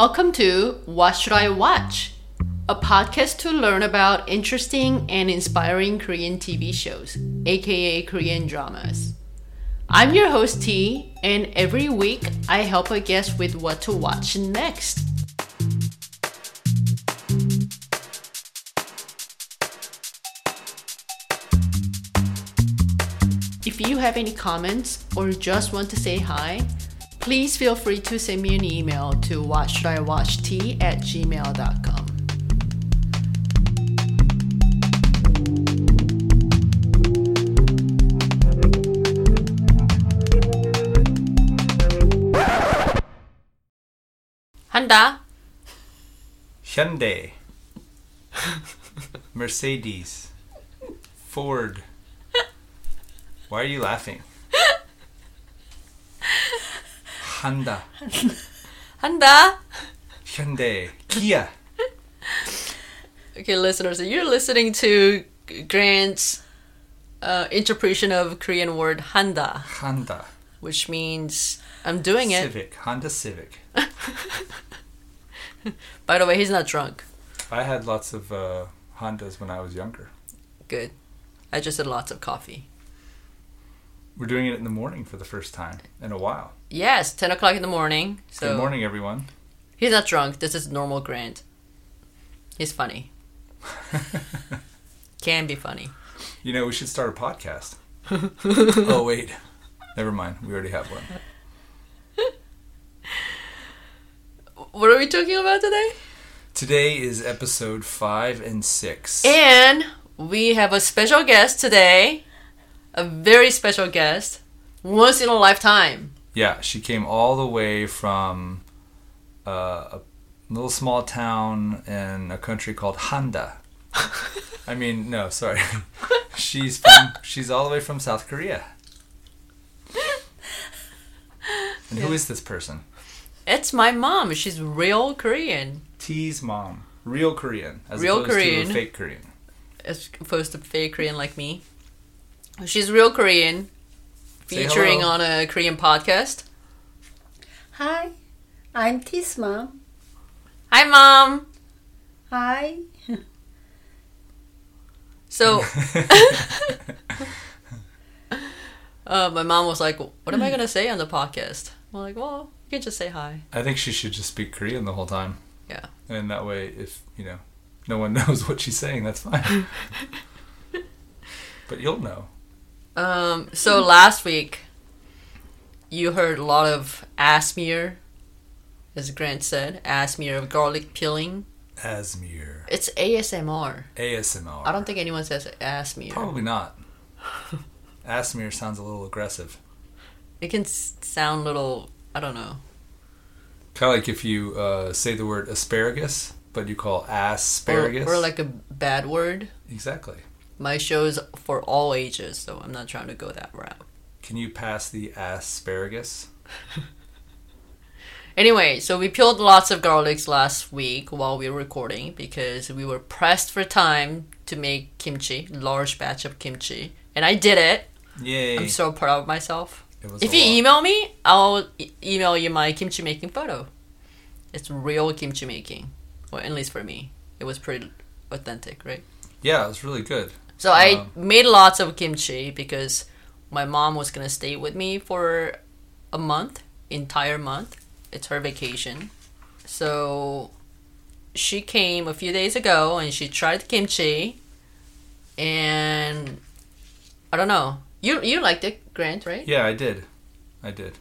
Welcome to What Should I Watch? A podcast to learn about interesting and inspiring Korean TV shows, aka Korean dramas. I'm your host T, and every week I help a guest with what to watch next. If you have any comments or just want to say hi, please feel free to send me an email to whatshouldiwatcht at gmail.com. 한다. Hyundai, Mercedes, Ford. Why are you laughing? Honda, 한다. Hyundai, Kia. Okay, listeners, you're listening to Grant's uh, interpretation of Korean word 한다, Honda, which means I'm doing it. Civic, Honda Civic. By the way, he's not drunk. I had lots of uh, Hondas when I was younger. Good. I just had lots of coffee. We're doing it in the morning for the first time in a while. Yes, 10 o'clock in the morning. So Good morning, everyone. He's not drunk. This is normal Grant. He's funny. Can be funny. You know, we should start a podcast. oh, wait. Never mind. We already have one. What are we talking about today? Today is episode five and six. And we have a special guest today. A very special guest. Once in a lifetime. Yeah, she came all the way from uh, a little small town in a country called Handa. I mean, no, sorry. she's from she's all the way from South Korea. And who is this person? It's my mom. She's real Korean. T's mom, real Korean, as Real opposed Korean. to fake Korean. As opposed to fake Korean like me. She's real Korean. Say Featuring on a Korean podcast. Hi, I'm T's mom. Hi, mom. Hi. So, uh, my mom was like, "What am I gonna say on the podcast?" I'm like, "Well, you can just say hi." I think she should just speak Korean the whole time. Yeah. And that way, if you know, no one knows what she's saying, that's fine. but you'll know. Um. So last week, you heard a lot of asmere, as Grant said, asmere of garlic peeling. Asmere. It's ASMR. ASMR. I don't think anyone says asmere. Probably not. Asmere sounds a little aggressive. It can sound little. I don't know. Kind of like if you uh, say the word asparagus, but you call Or, asparagus. or like a bad word. exactly. My show's for all ages, so I'm not trying to go that route. Can you pass the asparagus? Anyway, so we peeled lots of garlics last week while we were recording because we were pressed for time to make kimchi, large batch of kimchi, and I did it. Yay! I'm so proud of myself. If you lot. email me, I'll e- email you my kimchi making photo. It's real kimchi making, or at least for me, it was pretty authentic, right? yeah, it was really good. So I made lots of kimchi because my mom was gonna stay with me for a month, entire month. It's her vacation. So she came a few days ago and she tried kimchi and I don't know. You you liked it, Grant, right? Yeah, I did. I did.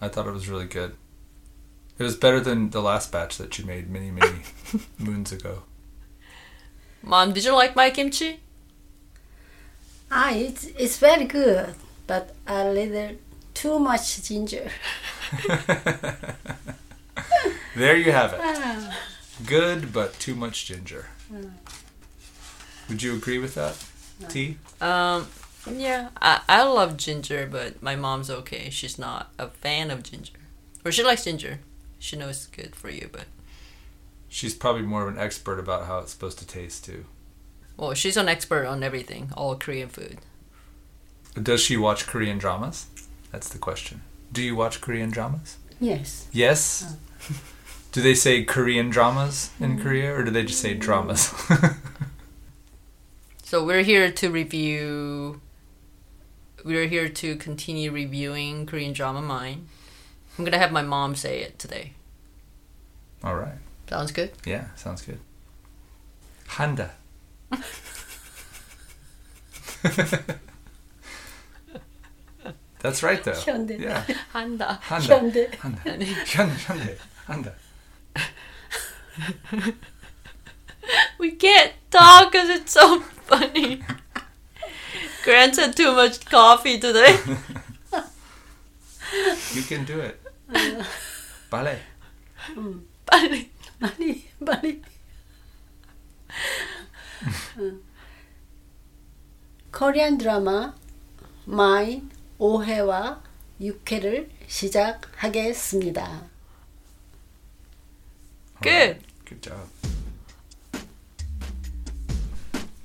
I thought it was really good. It was better than the last batch that you made many, many moons ago. Mom, did you like my kimchi? Ah, it's it's very good, but a little too much ginger. there you have it. Ah, Good, but too much ginger. Would you agree with that, T? Um yeah, I, I love ginger, but my mom's okay. She's not a fan of ginger. Or she likes ginger. She knows it's good for you, but She's probably more of an expert about how it's supposed to taste too. Well, she's an expert on everything, all Korean food. Does she watch Korean dramas? That's the question. Do you watch Korean dramas? Yes. Yes. Oh. Do they say Korean dramas in mm. Korea, or do they just say dramas? So we're here to review. We're here to continue reviewing Korean drama Mine. I'm gonna have my mom say it today. All right. Sounds good. Yeah, sounds good. Handa. That's right, though. Hyundai. Yeah. Honda. Honda. Hyundai. Honda. Hyundai. Hyundai. We can't talk because it's so funny. Grant had too much coffee today. you can do it. Bali. Hmm. Ballet. Ballet. Bali. 코리안 드라마 마인 5회와 6회를 시작하겠습니다. Good. Good job.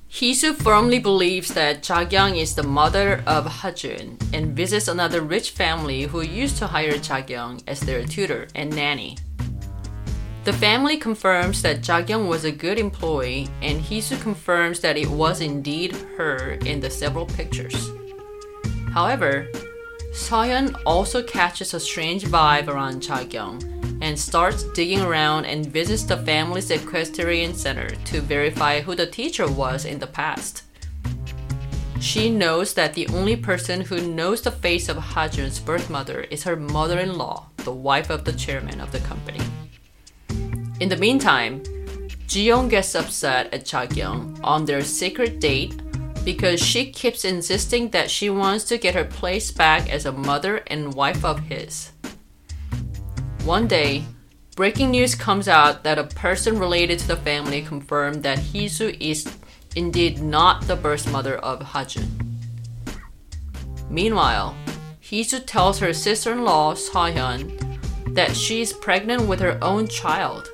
Hisu firmly believes that Jagyung is the mother of Hajun and visits another rich family who used to hire Jagyung as their tutor and nanny. The family confirms that Jagyung was a good employee, and Hisu confirms that it was indeed her in the several pictures. However, Soyeon also catches a strange vibe around Jagyung and starts digging around and visits the family's equestrian center to verify who the teacher was in the past. She knows that the only person who knows the face of Hajun's birth mother is her mother in law, the wife of the chairman of the company. In the meantime, Jiyoung gets upset at Jagyung on their secret date because she keeps insisting that she wants to get her place back as a mother and wife of his. One day, breaking news comes out that a person related to the family confirmed that Hisu is indeed not the birth mother of Hajun. Meanwhile, Hisu tells her sister-in-law Seohyun that she is pregnant with her own child.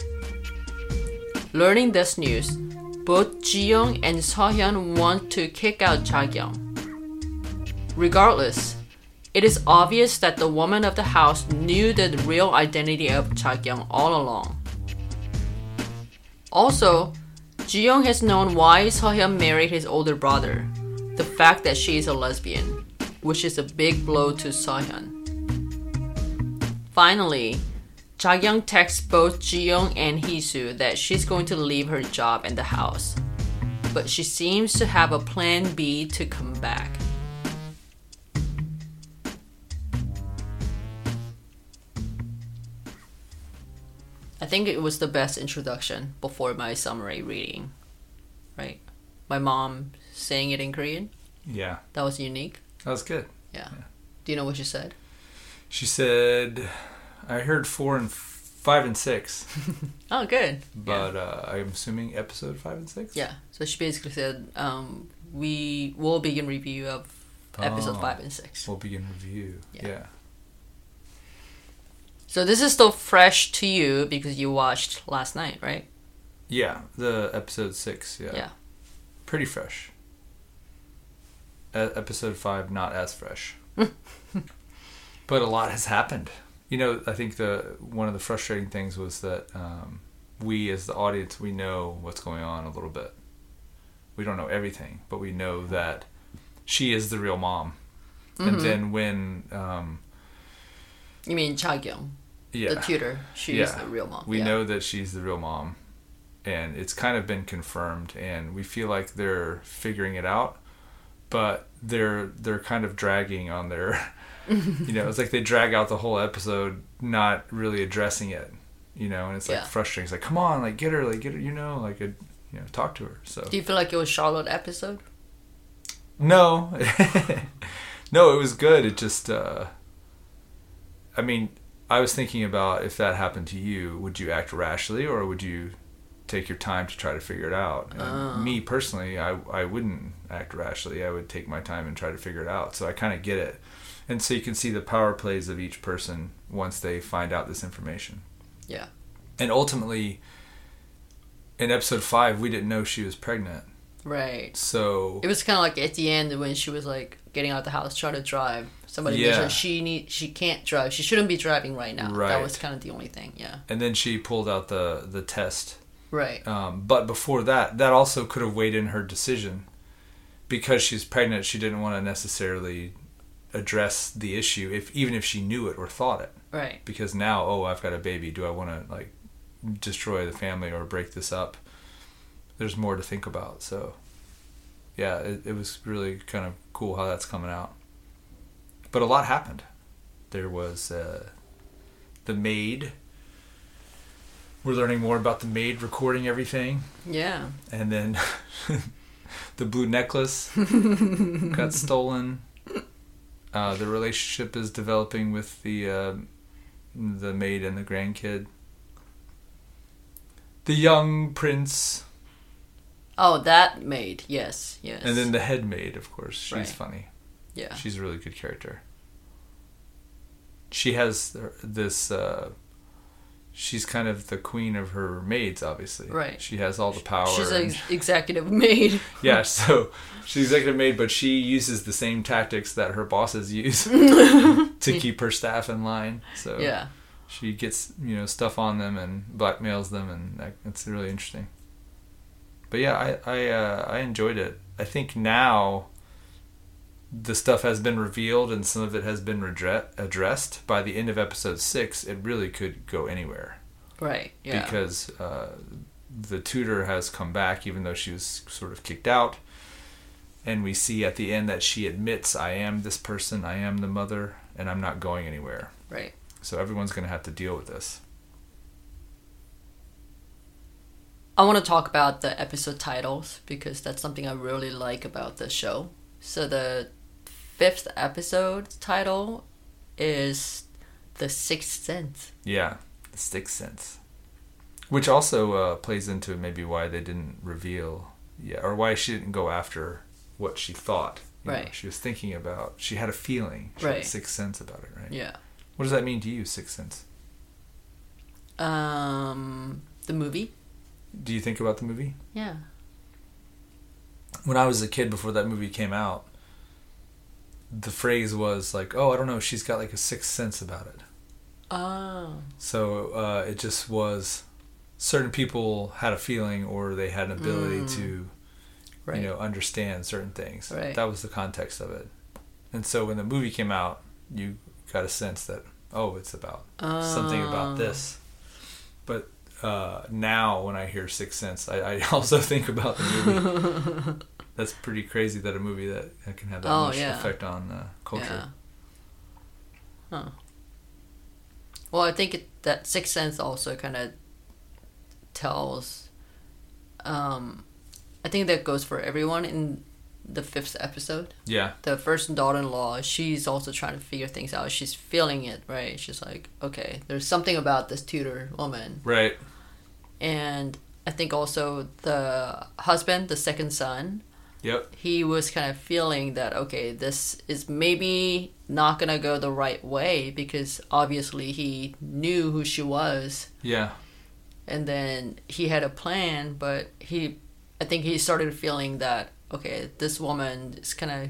Learning this news, both Jiyoung and Seohyun want to kick out Jagyung. Regardless, it is obvious that the woman of the house knew the real identity of Jagyung all along. Also, Jiyoung has known why Seohyun married his older brother, the fact that she is a lesbian, which is a big blow to Seohyun. Finally, Jagyung texts both Jiyoung and Hisu that she's going to leave her job in the house, but she seems to have a plan B to come back. I think it was the best introduction before my summary reading, right? My mom saying it in Korean. Yeah, That was unique. that was good. Yeah. Do you know what she said? She said, I heard four and five and six, Oh, good. but uh, I'm assuming episode five and six? Yeah. So she basically said, um, we will begin review of episode Oh. five and six. We'll begin review. Yeah. yeah. So this is still fresh to you because you watched last night, right? Yeah, the episode six. Yeah, Yeah. pretty fresh. E- episode five, not as fresh, but a lot has happened. You know, I think the one of the frustrating things was that um, we, as the audience, we know what's going on a little bit. We don't know everything, but we know that she is the real mom. And then when, um, You mean Cha yeah, the tutor? She's Yeah. the real mom. we yeah. know that she's the real mom and it's kind of been confirmed and we feel like they're figuring it out but they're they're kind of dragging on their you know it's like they drag out the whole episode not really addressing it you know and it's like Yeah. frustrating. It's like come on like get her like get her you know like a, you know talk to her so. Do you feel like it was Charlotte episode? no. No it was good. It just uh i mean i was thinking about if that happened to you would you act rashly or would you take your time to try to figure it out? And Oh. me personally i i wouldn't act rashly. I would take my time and try to figure it out. So i kind of get it and so you can see the power plays of each person once they find out this information Yeah. and ultimately in episode 5 we didn't know she was pregnant Right. So It was kind of like at the end when she was like getting out of the house trying to drive. Somebody Yeah. mentioned she need she can't drive. She shouldn't be driving right now. Right. That was kind of the only thing. Yeah. and then she pulled out the the test. Right. Um, but before that, that also could have weighed in her decision because she's pregnant. She didn't want to necessarily address the issue if even if she knew it or thought it. Right. because now oh i've got a baby do i want to like destroy the family or break this up there's more to think about so yeah it, it was really kind of cool how that's coming out but a lot happened there was uh, the maid we're learning more about the maid recording everything Yeah. and then the blue necklace got stolen. Uh, the relationship is developing with the uh, the maid and the grandkid. The young prince, Oh, that maid. Yes. Yes. and then the head maid, of course. She's Right. funny. yeah. She's a really good character. She has this. Uh, she's kind of the queen of her maids, obviously. Right. She has all the power. She's an ex- executive maid. Yeah, so she's executive maid, but she uses the same tactics that her bosses use to keep her staff in line. So yeah. she gets you know stuff on them and blackmails them, and that, it's really interesting. But yeah, I I uh, I enjoyed it. I think now the stuff has been revealed and some of it has been redre- addressed. By the end of episode six, it really could go anywhere Right. Yeah. because uh, the tutor has come back, even though she was sort of kicked out. And we see at the end that she admits, I am this person, I am the mother, and I'm not going anywhere. right. So everyone's going to have to deal with this. I want to talk about the episode titles because that's something I really like about the show. So the fifth episode title is The Sixth Sense. Yeah, the sixth sense. Which also uh, plays into maybe why they didn't reveal, yeah, or why she didn't go after what she thought. you know. Right. she was thinking about, she had a feeling, she had a Right. sixth sense about it, right? Yeah. What does that mean to you, sixth sense? Um, the movie. Do you think about the movie? Yeah. when I was a kid before that movie came out, the phrase was like, "Oh, I don't know, she's got like a sixth sense about it." Oh. So uh, it just was certain people had a feeling or they had an ability Mm. to, Right. you know, understand certain things. Right. That was the context of it. And so when the movie came out, you got a sense that oh, it's about something Oh. about this. But uh, now when I hear Sixth Sense, I, I also think about the movie. That's pretty crazy that a movie that, that can have that Oh, much yeah. effect on uh, culture. Yeah. Huh. Well, I think it, that Sixth Sense also kind of tells. Um, I think that goes for everyone in the fifth episode. Yeah, The first daughter-in-law, she's also trying to figure things out. She's feeling it, right? She's like, okay, there's something about this tutor woman, right. and I think also the husband, the second son, Yep. he was kind of feeling that okay this is maybe not gonna go the right way because obviously he knew who she was Yeah. and then he had a plan but he i think he started feeling that okay this woman is kind of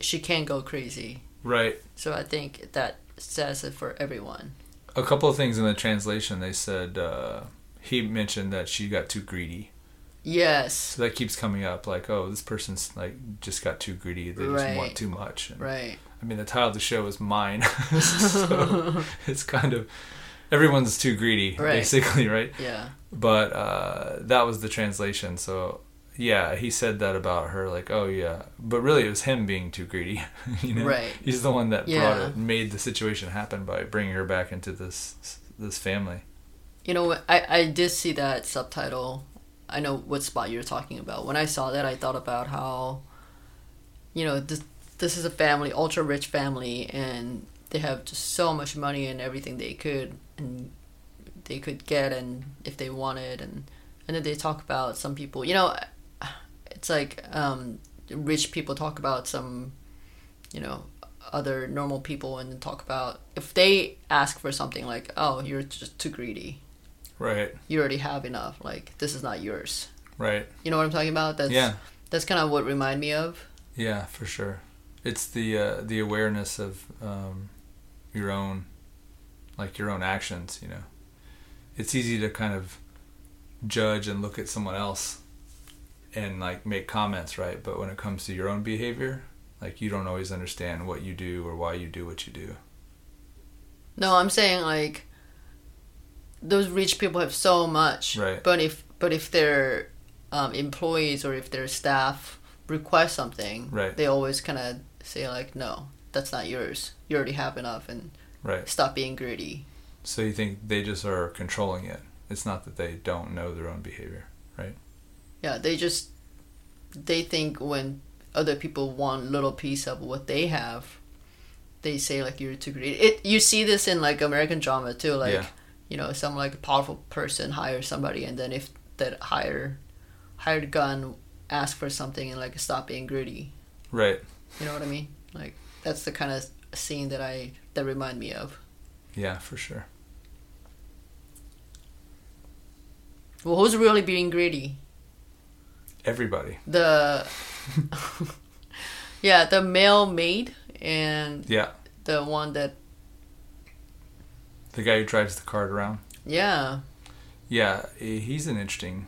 she can go crazy Right. so i think that says it for everyone A couple of things in the translation, they said uh, he mentioned that she got too greedy. Yes So that keeps coming up, like, oh, this person's like just got too greedy. They just want too much. And, right I mean, the title of the show is mine, so it's kind of everyone's too greedy, Right. basically, right? yeah But uh, that was the translation. So yeah, he said that about her, like, oh yeah, but really it was him being too greedy. you know, Right. He's the one that brought Yeah. it, made the situation happen by bringing her back into this this family. You know, I, I did see that subtitle. I know what spot you're talking about. When I saw that, I thought about how, you know, this, this is a family, ultra rich family, and they have just so much money and everything they could and they could get, and if they wanted, and and then they talk about some people. You know, it's like um, rich people talk about some, you know, other normal people, and talk about if they ask for something like, "Oh, you're just too greedy." Right. you already have enough. Like this is not yours. Right. You know what I'm talking about? That's Yeah. that's kind of what remind me of. Yeah, for sure. It's the uh, the awareness of um, your own, like your own actions. You know, it's easy to kind of judge and look at someone else and like make comments, right? But when it comes to your own behavior, like you don't always understand what you do or why you do what you do. No, I'm saying like those rich people have so much, Right. But if but if their um, employees or if their staff request something, Right. they always kind of say like, "No, that's not yours. You already have enough, and Right. stop being greedy." So you think they just are controlling it? It's not that they don't know their own behavior, right? Yeah, they just they think when other people want little piece of what they have, they say like you're too greedy. It you see this in like American drama too, like Yeah. You know some like powerful person hire somebody, and then if that hire hired gun ask for something and like stop being greedy, Right. you know what I mean? Like that's the kind of scene that I that remind me of. Yeah, for sure. Well, who's really being greedy? Everybody. The yeah, the male maid and Yeah. the one that The guy who drives the cart around. yeah Yeah, he's an interesting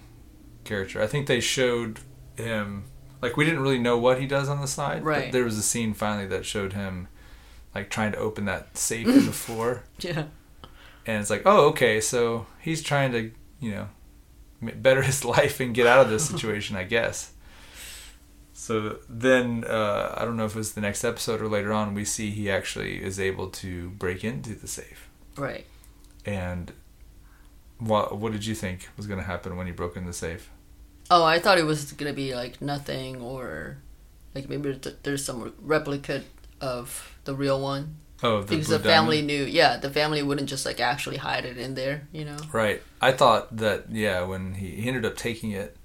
character. I think they showed him like we didn't really know what he does on the side. Right. But there was a scene finally that showed him like trying to open that safe in the floor, yeah and it's like, oh, okay, so he's trying to, you know, better his life and get out of this situation, I guess. So then, uh, I don't know if it was the next episode or later on, we see he actually is able to break into the safe. Right. And what what did you think was going to happen when he broke in the safe? Oh, I thought it was gonna be like nothing or like maybe th- there's some replicate of the real one Oh, the because the family diamond? knew. Yeah, the family wouldn't just like actually hide it in there, you know. Right. I thought that yeah, when he, he ended up taking it,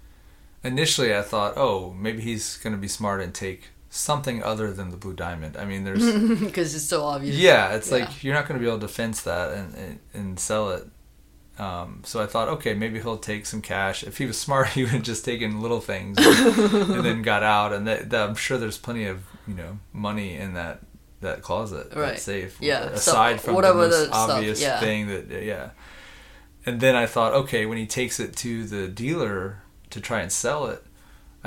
initially I thought, oh, maybe he's going to be smart and take something other than the blue diamond. I mean, there's Because it's so obvious. yeah, it's Yeah. like you're not going to be able to fence that and and, and sell it. Um, so I thought, okay, maybe he'll take some cash. If he was smart, he would have just taken little things and then got out. And that, that, I'm sure there's plenty of you know money in that that closet, that Right. safe. Yeah, so Aside from whatever the the stuff, obvious yeah. thing that yeah. And then I thought, okay, when he takes it to the dealer to try and sell it,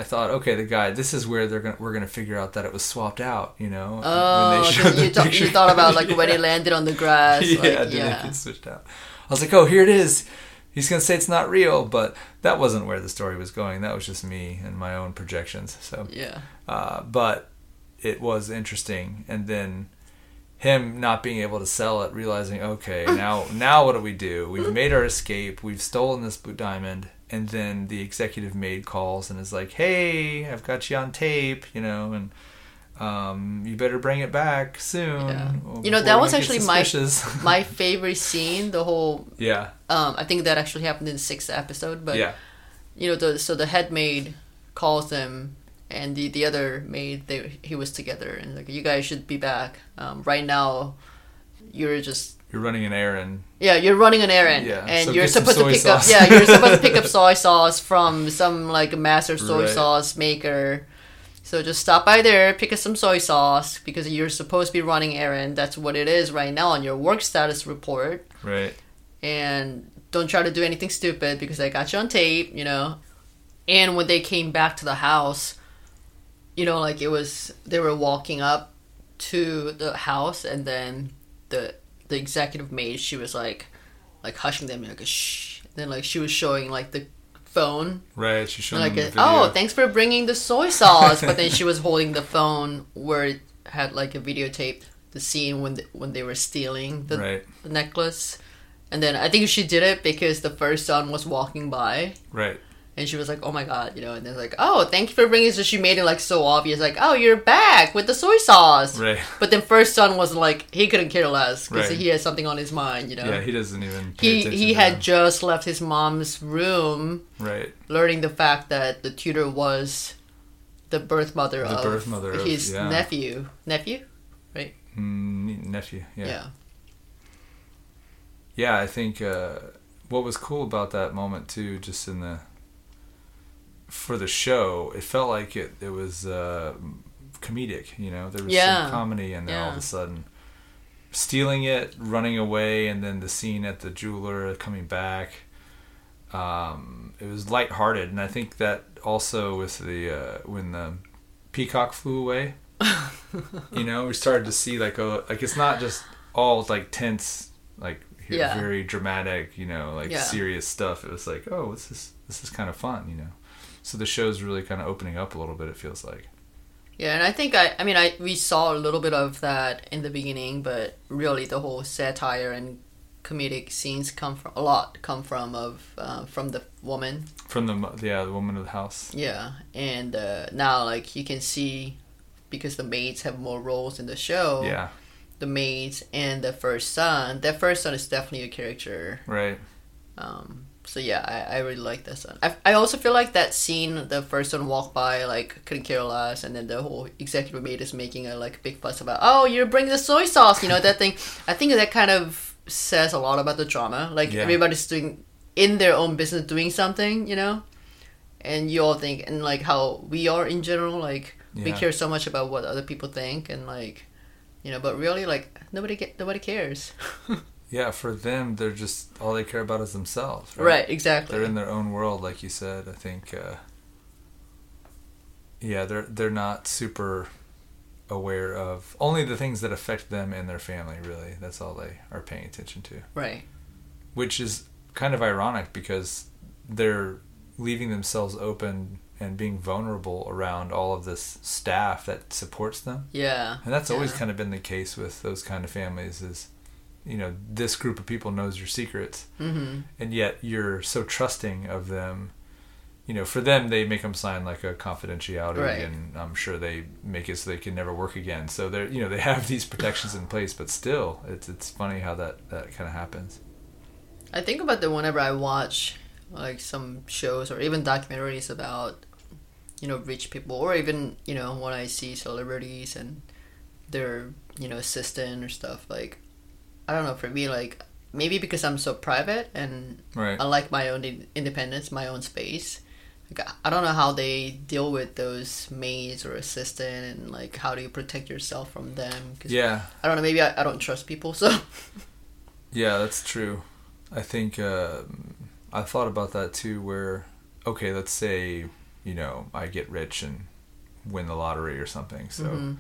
I thought, okay, the guy, this is where they're gonna we're gonna figure out that it was swapped out, you know. Oh, you, thought you thought about like when it landed on the grass. yeah, like, did yeah. it switched out? I was like, oh, here it is. He's gonna say it's not real, but that wasn't where the story was going. That was just me and my own projections. So, yeah. uh, but it was interesting, and then him not being able to sell it, realizing, okay, now now what do we do? We've made our escape. We've stolen this blue diamond, and then the executive maid calls and is like, hey, I've got you on tape, you know, and. Um, you better bring it back soon. Yeah. You know, that was actually my- My favorite scene, the whole yeah, um I think that actually happened in the sixth episode, but yeah, you know the so the head maid calls them and the the other maid they he was together and like you guys should be back um, right now you're just you're running an errand. Yeah you're running an errand Yeah, and so you're supposed to pick sauce. up yeah you're supposed to pick up soy sauce from some like master soy Right. sauce maker so just stop by there pick up some soy sauce because you're supposed to be running errand that's what it is right now on your work status report Right. and don't try to do anything stupid because I got you on tape, you know. And when they came back to the house, you know, like it was they were walking up to the house and then the the executive maid she was like like hushing them like shh. Then like she was showing like the phone Right. She showing like them a, the oh thanks for bringing the soy sauce but then she was holding the phone where it had like a videotape the scene when the, when they were stealing the, Right. the necklace and then i think she did it because the first son was walking by Right. And she was like oh my god you know and then like oh thank you for bringing so she made it like so obvious like oh you're back with the soy sauce Right. but then first son wasn't like he couldn't care less because Right. he has something on his mind you know Yeah. He doesn't even. Pay he he had them. just left his mom's room Right. learning the fact that the tutor was the birth mother The of birth mother of- his yeah. nephew. Nephew? Mm, nephew. Yeah. Yeah. Yeah. I think uh, what was cool about that moment too, just in the for the show, it felt like it it was uh, comedic. You know, there was Yeah. some comedy, and then all of a sudden, stealing it, running away, and then the scene at the jeweler coming back. Um, it was lighthearted, and I think that also with the uh, when the peacock flew away. you know, we started to see like a like it's not just all like tense, like Yeah. very dramatic, you know, like Yeah. serious stuff. It was like, oh, this is this is kind of fun, you know. So the show's really kind of opening up a little bit. It feels like. Yeah, and I think I I mean I we saw a little bit of that in the beginning, but really the whole satire and comedic scenes come from a lot come from of uh, from the woman. From the yeah the woman of the house. Yeah, and uh, now like you can see because the maids have more roles in the show. Yeah, the maids and the first son. That first son is definitely a character. right. Um, so yeah, I, I really like that son. I, I also feel like that scene, the first one walked by, like couldn't care less, and then the whole executive maid is making a like big fuss about, oh, you're bringing the soy sauce, you know that thing. I think that kind of says a lot about the drama. Like Yeah. everybody's doing in their own business, doing something, you know, and you all think and like how we are in general, like we care so much about what other people think, and like, you know, but really like nobody get nobody cares. Yeah, for them, they're just all they care about is themselves. Right. right, exactly. They're in their own world, like you said. I think. Uh, yeah, they're they're not super aware of only the things that affect them and their family. Really, that's all they are paying attention to. right. which is kind of ironic because they're leaving themselves open and being vulnerable around all of this staff that supports them Yeah. and that's always kind of been the case with those kind of families is you know this group of people knows your secrets Mm-hmm. and yet you're so trusting of them you know for them they make them sign like a confidentiality Right. and i'm sure they make it so they can never work again so they're you know they have these protections in place but still it's it's funny how that that kind of happens I think about that whenever I watch like some shows or even documentaries about you know rich people or even you know when I see celebrities and their you know assistant or stuff like I don't know for me like maybe because I'm so private and right I like my own in- independence my own space like I- don't know how they deal with those maids or assistant and like how do you protect yourself from them yeah I don't know maybe I, I don't trust people so Yeah, that's true. I think uh, I thought about that too. Where, okay, let's say you know I get rich and win the lottery or something. So Mhm.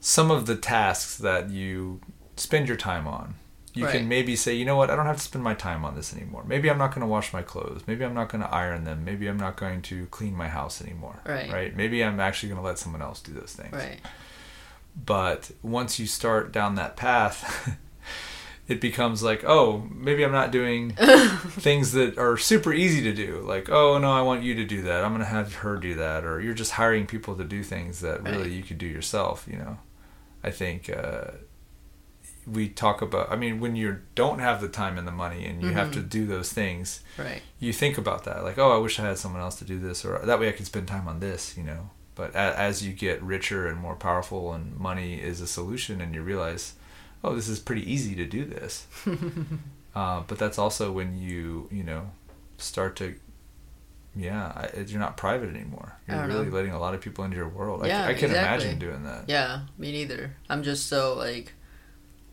some of the tasks that you spend your time on, you Right. can maybe say, you know what, I don't have to spend my time on this anymore. Maybe I'm not going to wash my clothes. Maybe I'm not going to iron them. Maybe I'm not going to clean my house anymore. Right. Right. Maybe I'm actually going to let someone else do those things. right But once you start down that path, it becomes like, oh, maybe I'm not doing things that are super easy to do. Like, oh, no, I want you to do that. I'm going to have her do that. Or you're just hiring people to do things that really Right. you could do yourself, you know? I think uh, we talk about, I mean, when you don't have the time and the money and you have to Mm-hmm. do those things, right you think about that like oh i wish i had someone else to do this or that way i could spend time on this you know but a- as you get richer and more powerful and money is a solution and you realize oh this is pretty easy to do this uh, but that's also when you you know start to yeah I, you're not private anymore I you're really know. letting a lot of people into your world I, Yeah, I can exactly. imagine doing that Yeah, me neither. I'm just so like,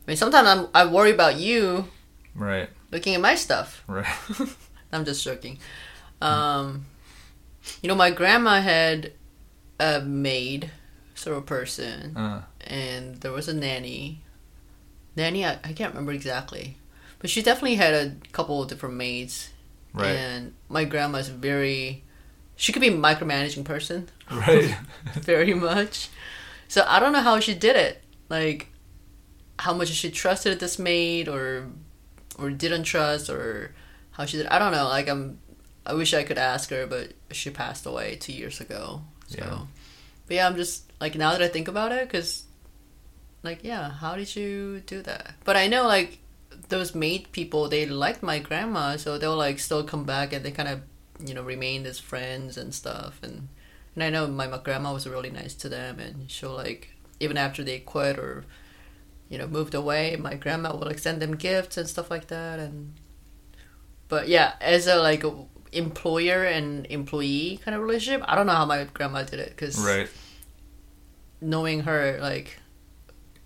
I mean, sometimes I'm I worry about you right looking at my stuff. right I'm just joking. Um, you know, my grandma had a maid, sort of person, uh, and there was a nanny. Nanny, I, I can't remember exactly, but she definitely had a couple of different maids. right And my grandma's very, she could be a micromanaging person. right very much. So I don't know how she did it. Like how much she trusted this maid or or didn't trust or how she did I don't know. Like I'm I wish I could ask her but she passed away 2 years ago. So Yeah. But yeah, I'm just like now that I think about it cuz like yeah, how did you do that? But I know like those maid people they liked my grandma so they'll like still come back and they kind of you know remained as friends and stuff and and I know my, my grandma was really nice to them, and she'll like even after they quit or you know moved away, my grandma will like send them gifts and stuff like that. And but yeah, as a like employer and employee kind of relationship. I don't know how my grandma did it because Right. knowing her, like,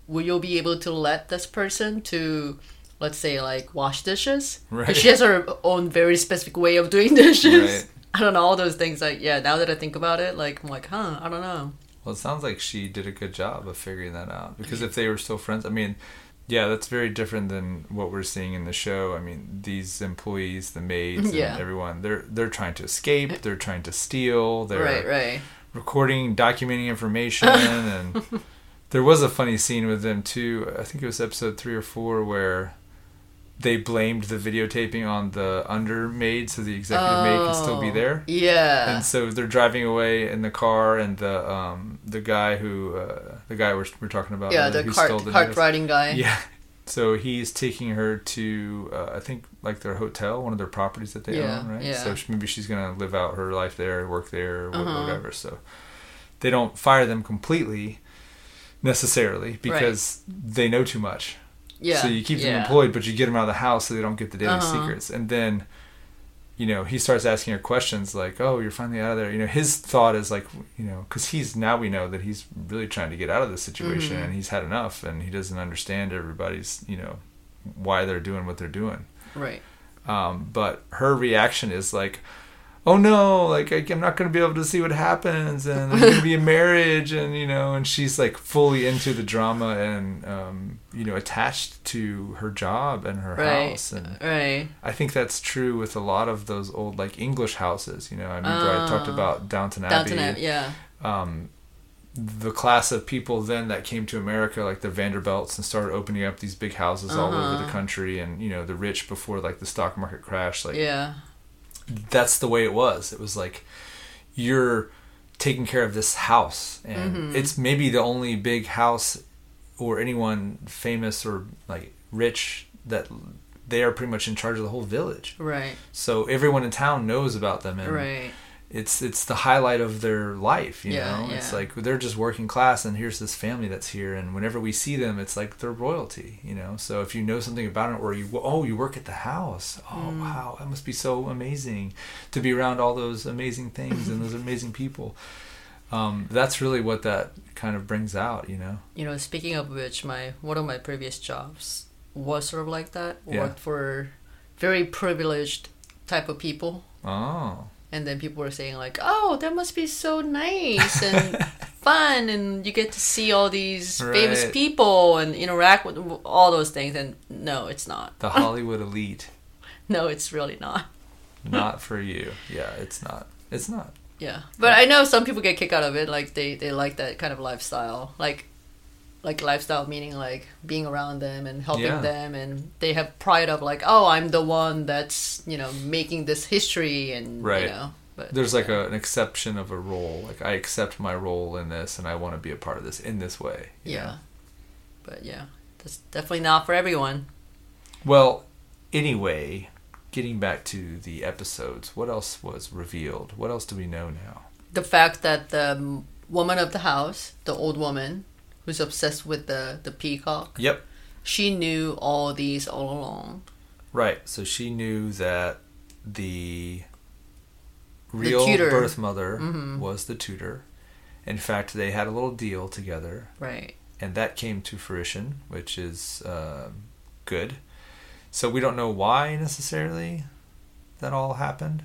will you be able to let this person to, let's say, like wash dishes Right. she has her own very specific way of doing dishes. Right. I don't know all those things. Like, yeah, now that I think about it, like, I'm like, huh, I don't know. Well, it sounds like she did a good job of figuring that out. Because if they were still friends, I mean, yeah, that's very different than what we're seeing in the show. I mean, these employees, the maids, Yeah. and everyone, they're they're trying to escape. Eh. They're trying to steal. They're Right, right. recording, documenting information, and there was a funny scene with them too. I think it was episode three or four where they blamed the videotaping on the undermaid, so the executive maid can still be Oh, there. Yeah. And so they're driving away in the car, and the um the guy who uh, the guy we're, we're talking about, yeah, uh, the cart, stole the cart riding guy. Yeah. So he's taking her to uh, I think like their hotel, one of their properties that they Yeah, own, right? yeah. So maybe she's gonna live out her life there, work there, Uh-huh. whatever. So they don't fire them completely necessarily because they know too much. Yeah. So you keep them yeah. employed, but you get them out of the house so they don't get the daily Uh-huh. secrets. And then, you know, he starts asking her questions like, "Oh, you're finally out of there." You know, his thought is like, you know, because he's now we know that he's really trying to get out of this situation Mhm. and he's had enough and he doesn't understand everybody's, you know, why they're doing what they're doing. Right. Um, but her reaction is like, "Oh no, like I, I'm not going to be able to see what happens, and there's going to be a marriage, and you know." And she's like fully into the drama and um, you know attached to her job and her Right. house, and Right. I think that's true with a lot of those old like English houses. You know, I remember I talked Ah. about Downton Abbey. Downton Abbey. Yeah. Um, the class of people then that came to America, like the Vanderbilts, and started opening up these big houses all over the Uh-huh. country, and you know the rich before like the stock market crash, like yeah. That's the way it was. It was like you're taking care of this house, and Mhm. it's maybe the only big house or anyone famous or like rich that they are pretty much in charge of the whole village. Right. So everyone in town knows about them, and Right. It's it's the highlight of their life. You Yeah, know, it's like they're just working class, and here's this family that's here, and whenever we see them, it's like they're royalty. You know, so if you know something about it, or you oh you work at the house, oh Mm. wow, that must be so amazing to be around all those amazing things and those amazing people. Um, that's really what that kind of brings out. You know, You know, speaking of which, my one of my previous jobs was sort of like that. Yeah. Worked for very privileged type of people. oh And then people were saying like, "Oh, that must be so nice and fun, and you get to see all these famous people and interact with all those things." And no, it's not. the Hollywood elite, No, it's really not. not for you. Yeah, it's not. It's not. Yeah, but I know some people get kicked out of it. Like they they like that kind of lifestyle, like like lifestyle meaning like being around them and helping Yeah. them, and they have pride of like, oh, I'm the one that's you know making this history, and Right. you know. But there's like a, an exception of a role. Like I accept my role in this, and I want to be a part of this in this way. yeah, know? but yeah, that's definitely not for everyone. Well, anyway, getting back to the episodes, what else was revealed? What else do we know now? The fact that the woman of the house, the old woman who's obsessed with the the peacock, Yep. she knew all these all along. Right. So she knew that the real tutor. birth mother Mhm. was the tutor. In fact, they had a little deal together, Right. and that came to fruition, which is um, good. So we don't know why necessarily that all happened.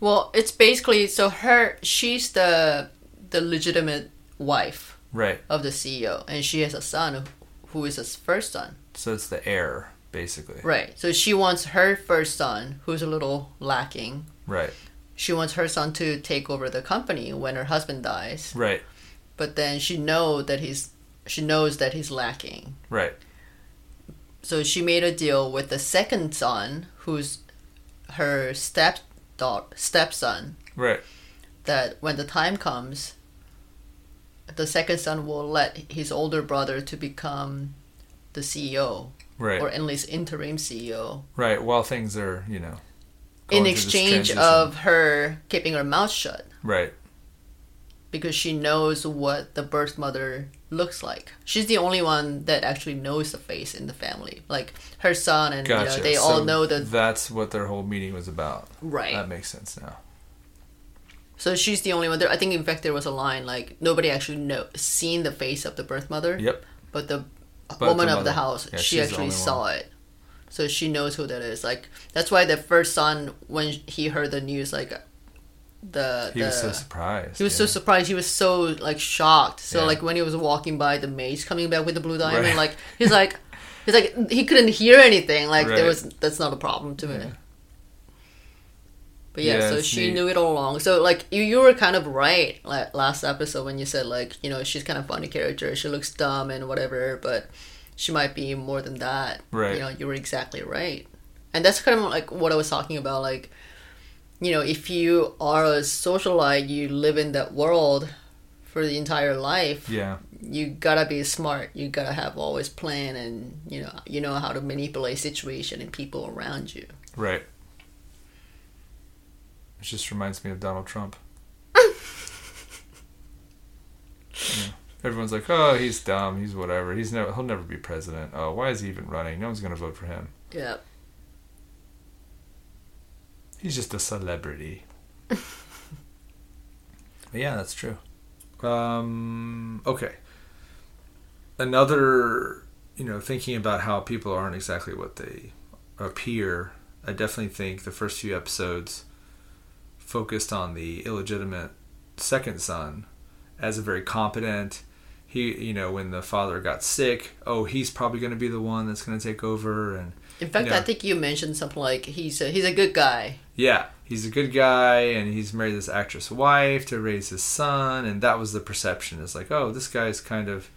Well, it's basically so her she's the the legitimate wife Right. of the CEO and she has a son who is his first son. So it's the heir, basically. Right. So she wants her first son who's a little lacking. Right. She wants her son to take over the company when her husband dies. Right. But then she know that he's she knows that he's lacking. Right. So she made a deal with the second son who's her step stepson Right. that when the time comes, the second son will let his older brother to become the CEO Right. or at least interim CEO right. While things are, you know, in exchange of her keeping her mouth shut. Right. because she knows what the birth mother looks like. She's the only one that actually knows the face in the family. Like her son and you know, they So all know that. That's what their whole meeting was about. right. That makes sense now. So she's the only one. There, I think in fact there was a line like nobody actually know seen the face of the birth mother, Yep. but the But woman the of the house Yeah, she actually saw one. it. So she knows who that is. Like that's why the first son when he heard the news like the He the, was so surprised. he was so surprised. He was so like shocked. So Yeah. like when he was walking by the maze coming back with the blue diamond, Right. like he's like he's like he couldn't hear anything. Like Right. there was that's not a problem to me. Yeah. But yeah, Yeah, so she neat. knew it all along. So like you, you were kind of right like last episode when you said like you know she's kind of funny character. She looks dumb and whatever, but she might be more than that. Right. You know, you were exactly right. And that's kind of like what I was talking about. Like, you know, if you are a socialite, you live in that world for the entire life. Yeah. You gotta be smart. You gotta have always plan, and you know, you know how to manipulate situation and people around you. Right. It just reminds me of Donald Trump. Yeah. Everyone's like, "Oh, he's dumb. He's whatever. He's never. He'll never be president. Oh, why is he even running? No one's gonna vote for him. Yeah. He's just a celebrity." Yeah, that's true. Um. Okay. Another, you know, thinking about how people aren't exactly what they appear. I definitely think the first few episodes focused on the illegitimate second son as a very competent he you know when the father got sick oh he's probably going to be the one that's going to take over and In fact, Yeah. I think you mentioned something like he's a, he's a good guy. yeah he's a good guy and he's married this actress wife to raise his son and that was the perception it's like oh this guy's kind of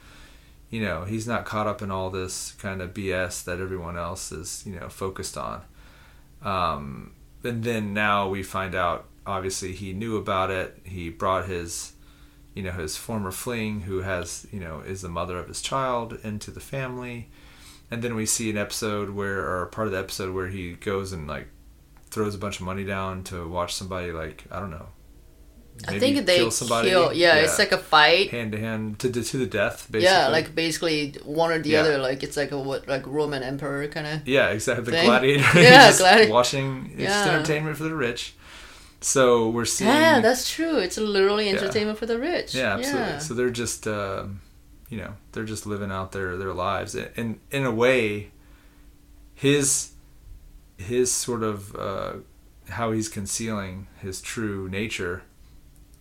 you know he's not caught up in all this kind of bs that everyone else is you know focused on um, and then now we find out obviously he knew about it he brought his you know his former fling who has you know is the mother of his child into the family and then we see an episode where or part of the episode where he goes and like throws a bunch of money down to watch somebody like i don't know I think they kill somebody kill. Yeah, it's like a fight. hand to hand to the to the death basically Yeah, like basically one or the Yeah. other. Like it's like a what like Roman emperor kind of. Yeah, exactly. The gladiator. Yeah, gladiator. gladi- Watching it's Yeah. entertainment for the rich. So we're seeing. Yeah, that's true. It's literally entertainment for the rich. Yeah, absolutely. Yeah. So they're just, um, you know, they're just living out their their lives, and in a way, his his sort of uh, how he's concealing his true nature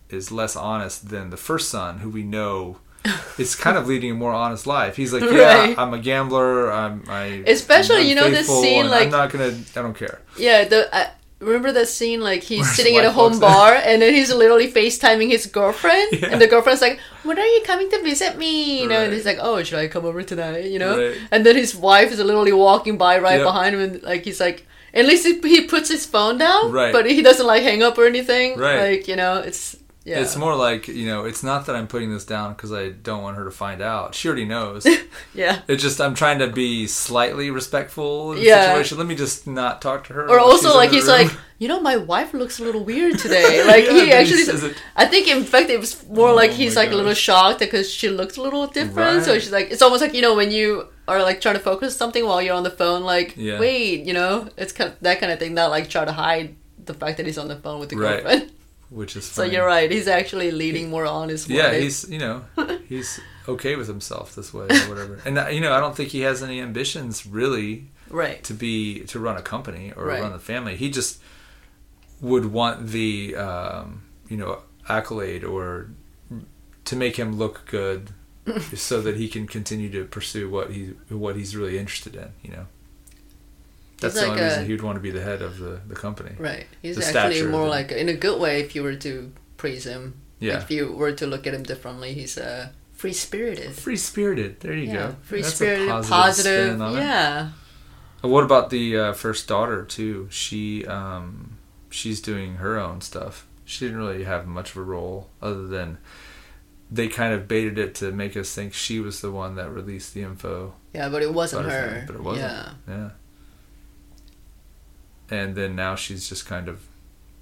is less honest than the first son, who we know. is kind of leading a more honest life. He's like, yeah, Right. I'm a gambler. I'm, I, Especially, I'm you know, this scene, like- I'm not gonna, I don't care. Yeah, the I remember that scene like he's sitting at a home in. bar and then he's literally FaceTiming his girlfriend Yeah. and the girlfriend's like, When are you coming to visit me? You know, and he's like, Oh, should I come over tonight? You know? Right. And then his wife is literally walking by right Yep. behind him and like he's like at least he, he puts his phone down, Right. but he doesn't like hang up or anything. Right. Like, you know, it's yeah. It's more like you know, it's not that I'm putting this down because I don't want her to find out. She already knows. yeah. It's just I'm trying to be slightly respectful in the Yeah. situation. Let me just not talk to her. Or also like he's room. like, you know, my wife looks a little weird today. Like Yeah, he actually it. I think in fact it was more Oh like he's like a little shocked because she looked a little different. So she's like, it's almost like you know when you are like trying to focus something while you're on the phone. Like, Yeah. wait, you know, it's kind of that kind of thing. Not like try to hide the fact that he's on the phone with the Right. girlfriend. Which is So you're right. He's actually leading more on his Yeah, life. he's you know he's okay with himself this way or whatever. And uh, you know I don't think he has any ambitions really right. to be to run a company or Right. run the family. He just would want the um, you know accolade or to make him look good, so that he can continue to pursue what he what he's really interested in. You know, that's He's the like only a- reason he would want to be the head of the the company. Right. He's The actually more it. like in a good way if you were to praise him. Yeah, If you were to look at him differently, he's uh, free spirited. free spirited. There you Yeah, go. Free That's spirited, positive positive. on it. Yeah. What about the uh, first daughter too? She um, she's doing her own stuff. She didn't really have much of a role other than they kind of baited it to make us think she was the one that released the info. Yeah, but it wasn't her. but it wasn't. Yeah. Yeah. And then now she's just kind of,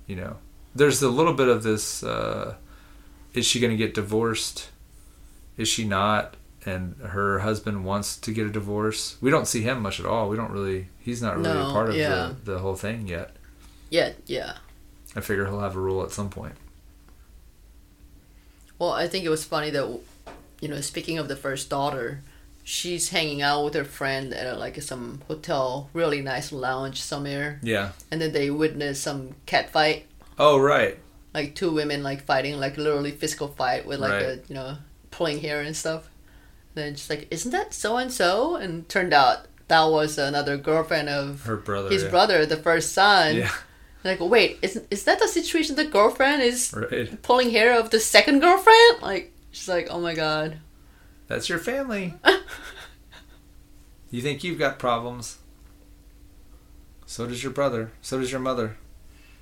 you know, there's a little bit of this uh, is she going to get divorced? Is she not? And her husband wants to get a divorce. We don't see him much at all. We don't really. He's not really No, a part of yeah. the, the whole thing yet. Yeah, yeah. I figure he'll have a role at some point. Well, I think it was funny that, you know, speaking of the first daughter, she's hanging out with her friend at uh, like some hotel, really nice lounge somewhere, Yeah. and then they witness some cat fight, Oh right. like two women like fighting, like literally physical fight with like a you know pulling hair and stuff. then she's like, "Isn't that so and so?" And turned out that was another girlfriend of Her brother. his yeah. brother, the first son. Yeah. Like, wait, is is that the situation? The girlfriend is Right. pulling hair of the second girlfriend? Like, she's like, oh my god. That's your family. you think you've got problems. So does your brother. So does your mother.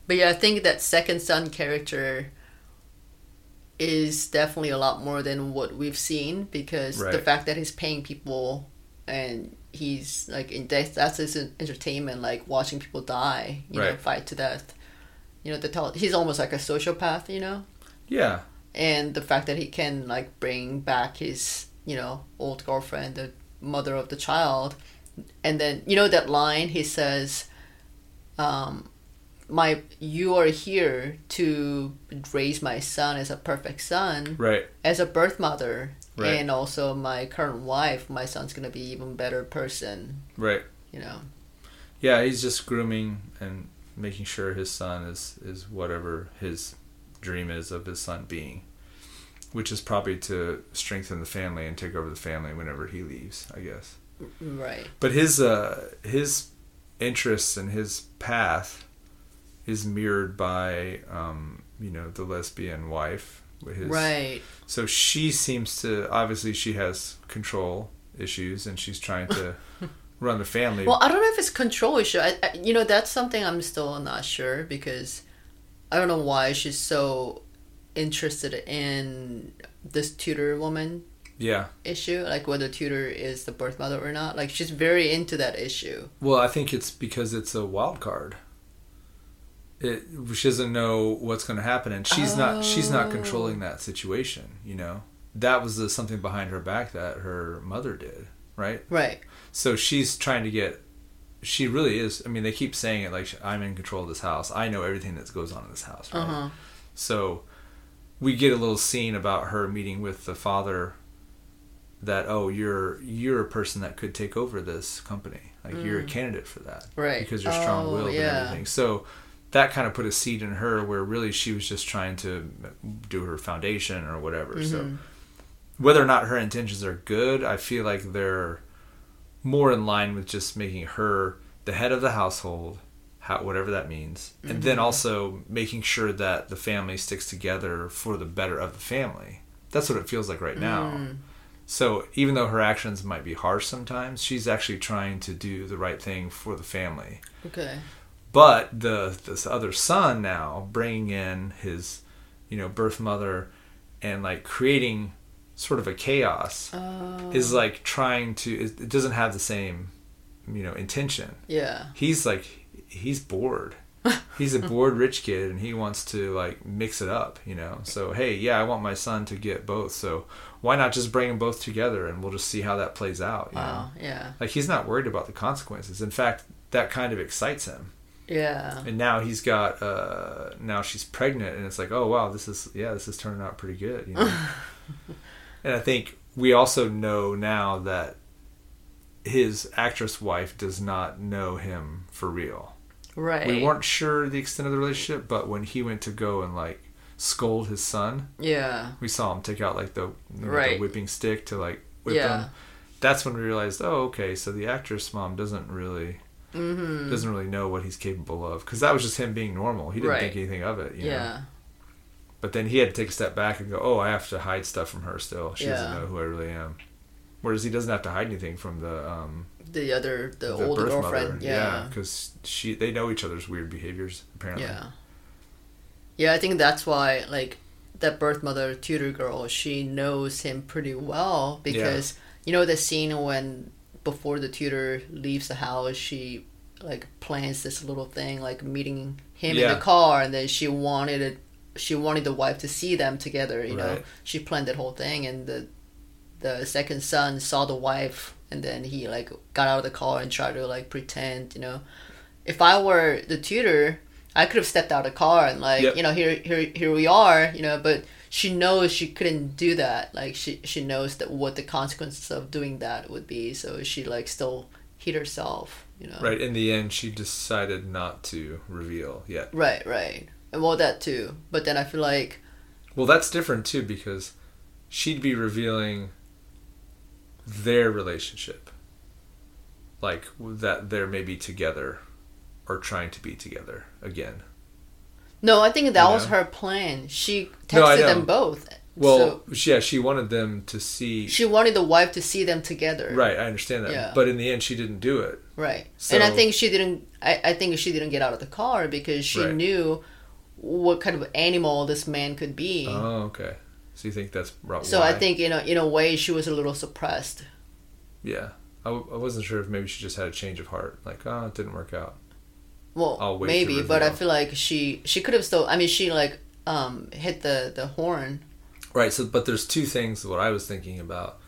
But yeah, I think that second son character is definitely a lot more than what we've seen because the fact that he's paying people and he's like in death that's his entertainment like watching people die you know fight to death you know the tell he's almost like a sociopath you know Yeah. and the fact that he can like bring back his you know old girlfriend the mother of the child and then you know that line he says um my you are here to raise my son as a perfect son Right. as a birth mother Right. and also my current wife my son's gonna be even better person Right. you know Yeah, he's just grooming and making sure his son is is whatever his dream is of his son being, which is probably to strengthen the family and take over the family whenever he leaves, I guess. right But his uh his interests and his path is mirrored by um you know the lesbian wife with his right so she seems to obviously she has control issues and she's trying to run the family Well, I don't know if it's control issue. I, I, you know, that's something I'm still not sure because I don't know why she's so interested in this tutor woman yeah issue, like whether tutor is the birth mother or not. Like she's very into that issue. Well, I think it's because it's a wild card. It she doesn't know what's going to happen, and she's not she's not Oh. controlling that situation. You know, that was the something behind her back that her mother did, right? Right. So she's trying to get. She really is. I mean, they keep saying it like I'm in control of this house. I know everything that goes on in this house, right? Uh huh. So we get a little scene about her meeting with the father that oh you're you're a person that could take over this company like you're a candidate for that Right. because you're strong willed Oh, yeah. and everything so that kind of put a seed in her where really she was just trying to do her foundation or whatever so Mhm. whether or not her intentions are good i feel like they're more in line with just making her the head of the household how, whatever that means and then also making sure that the family sticks together for the better of the family that's what it feels like right now Mm. so even though her actions might be harsh sometimes she's actually trying to do the right thing for the family Okay. but the this other son now bringing in his you know birth mother and like creating sort of a chaos Oh. is like trying to it it doesn't have the same you know intention yeah. he's like he's bored he's a bored rich kid and he wants to like mix it up you know so hey yeah i want my son to get both so why not just bring them both together and we'll just see how that plays out you know Wow. Yeah. like he's not worried about the consequences in fact that kind of excites him Yeah. and now he's got uh now she's pregnant and it's like oh wow this is yeah this is turning out pretty good you know and i think we also know now that his actress wife does not know him for real Right. we weren't sure the extent of the relationship but when he went to go and like scold his son Yeah. we saw him take out like the, you know, Right. the whipping stick to like whip Yeah. him that's when we realized oh okay so the actress mom doesn't really Mm-hmm. doesn't really know what he's capable of because that was just him being normal. He didn't Right. think anything of it. You Know? Yeah. But then he had to take a step back and go, "Oh, I have to hide stuff from her still. She doesn't know who I really am." Whereas he doesn't have to hide anything from the um, The other, the, the older girlfriend. mother. Yeah. because she they know each other's weird behaviors apparently. Yeah. Yeah, I think that's why like that birth mother tutor girl, she knows him pretty well because you know the scene when before the tutor leaves the house, she like plans this little thing like meeting him in the car and then she wanted it she wanted the wife to see them together. You know, she planned that whole thing, and the the second son saw the wife, and then he like got out of the car and tried to like pretend. You know, if I were the tutor, I could have stepped out of the car and like Yep. you know here here here we are. You know, but she knows she couldn't do that. Like she she knows that what the consequences of doing that would be. So she like still hid herself. You know. Right. In the end, she decided not to reveal yet. Right, right. And well, that too. But then I feel like, Well, that's different too because she'd be revealing their relationship, like that they're maybe together or trying to be together again. no, I think that You was know? her plan. She No, texted them both. Well, so yeah, she wanted them to see. she wanted the wife to see them together. right, I understand that. Yeah. But in the end, she didn't do it. Right. and I think she didn't. I, I think she didn't get out of the car because she Right. knew what kind of animal this man could be. Oh, okay. So you think that's so why? I think you know, in a way, she was a little suppressed. Yeah. I, w- I wasn't sure if maybe she just had a change of heart. Like, oh, it didn't work out. Well, maybe, but I feel like she she could have still. I mean, she like um hit the the horn. Right. So, but there's two things. What I was thinking about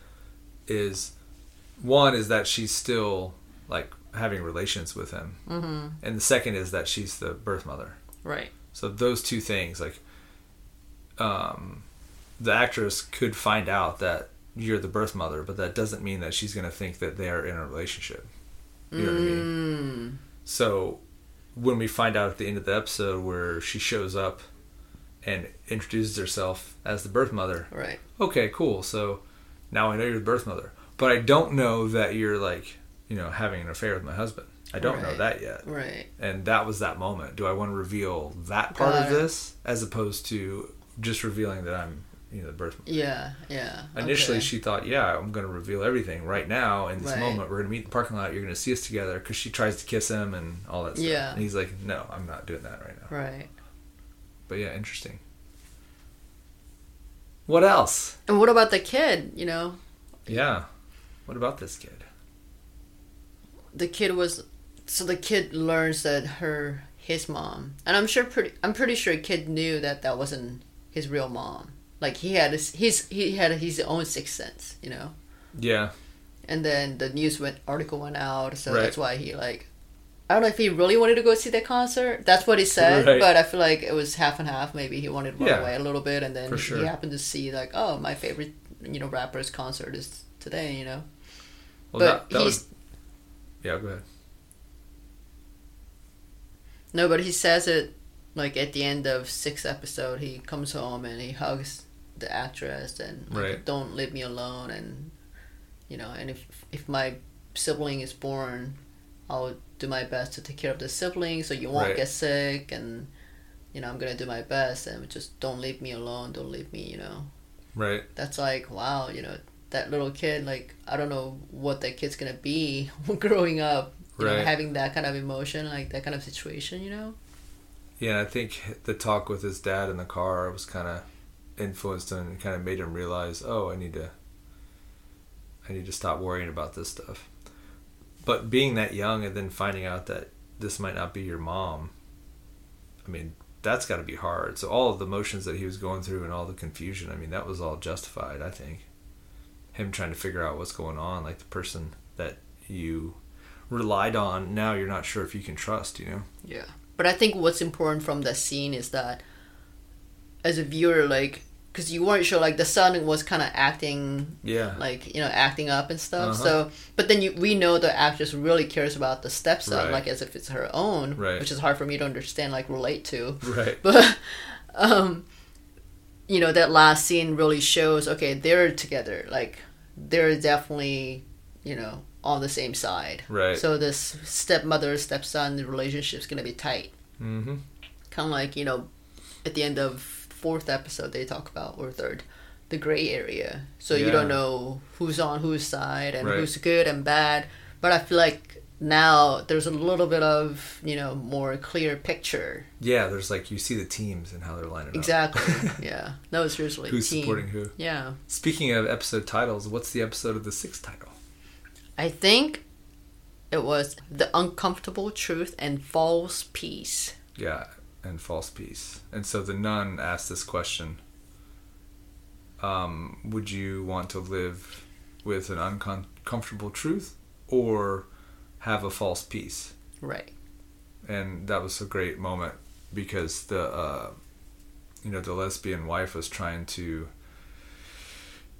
is one is that she's still like having relations with him, mm-hmm. and the second is that she's the birth mother. Right. So those two things, like, um, the actress could find out that you're the birth mother, but that doesn't mean that she's going to think that they are in a relationship. You know what I mean? Mm. So when we find out at the end of the episode where she shows up and introduces herself as the birth mother, Right. okay, cool. So now I know you're the birth mother, but I don't know that you're like, you know, having an affair with my husband. I don't know that yet. Right. And that was that moment. Do I want to reveal that part Got of it. this as opposed to just revealing that I'm, you know, the birth? Yeah. Yeah. Initially, okay. she thought, "Yeah, I'm going to reveal everything right now in this Right. moment. We're going to meet in the parking lot. You're going to see us together." Because she tries to kiss him and all that stuff. Yeah. And he's like, "No, I'm not doing that right now." Right. But yeah, interesting. What else? And what about the kid? You know, Yeah. What about this kid? the kid was so the kid learns that her his mom, and I'm sure pretty I'm pretty sure kid knew that that wasn't his real mom. Like he had his, his he had his own sixth sense, you know. Yeah. And then the news went article went out, so Right. that's why he like. I don't know if he really wanted to go see that concert. That's what he said, Right. but I feel like it was half and half. Maybe he wanted to run Yeah. away a little bit, and then sure. he happened to see like, oh, my favorite, you know, rapper's concert is today, you know. Well, but that, that he's. Yeah, go ahead. no, but he says it like at the end of sixth episode. He comes home and he hugs the actress and like, Right. don't leave me alone, and you know, and if if my sibling is born, I'll do my best to take care of the sibling so you won't Right. get sick and. You know, I'm gonna do my best, and just don't leave me alone. Don't leave me. You know, Right. that's like wow. You know, that little kid. Like I don't know what that kid's gonna be growing up. You know, Right. having that kind of emotion, like that kind of situation. You know. Yeah, I think the talk with his dad in the car was kind of influenced him and kind of made him realize, oh, I need to, I need to stop worrying about this stuff. But being that young and then finding out that this might not be your mom, I mean, that's got to be hard. So all of the emotions that he was going through and all the confusion, I mean, that was all justified. I think him trying to figure out what's going on, like the person that you relied on, now you're not sure if you can trust. You know. Yeah. But I think what's important from that scene is that as a viewer, like, because you weren't sure, like, the son was kind of acting, Yeah. like, you know, acting up and stuff. Uh-huh. So, but then you, we know the actress really cares about the stepson, Right. like, as if it's her own, Right. which is hard for me to understand, like, relate to. Right. But, um, you know, that last scene really shows, okay, they're together. Like, they're definitely, you know, on the same side. Right. So this stepmother stepson relationship's gonna be tight. Mm-hmm. Kind of like you know, at the end of fourth episode they talk about or third, the gray area. So you don't know who's on whose side and Right. who's good and bad. But I feel like now there's a little bit of you know more clear picture. Yeah, there's like you see the teams and how they're lining up. Exactly. yeah. No, seriously. Who's team. supporting who? Yeah. Speaking of episode titles, what's the episode of the sixth title? I think it was the uncomfortable truth and false peace. Yeah, and false peace. And so the nun asked this question um, Would you want to live with an uncomfortable truth or have a false peace? Right. And that was a great moment because the, uh, you know, the lesbian wife was trying to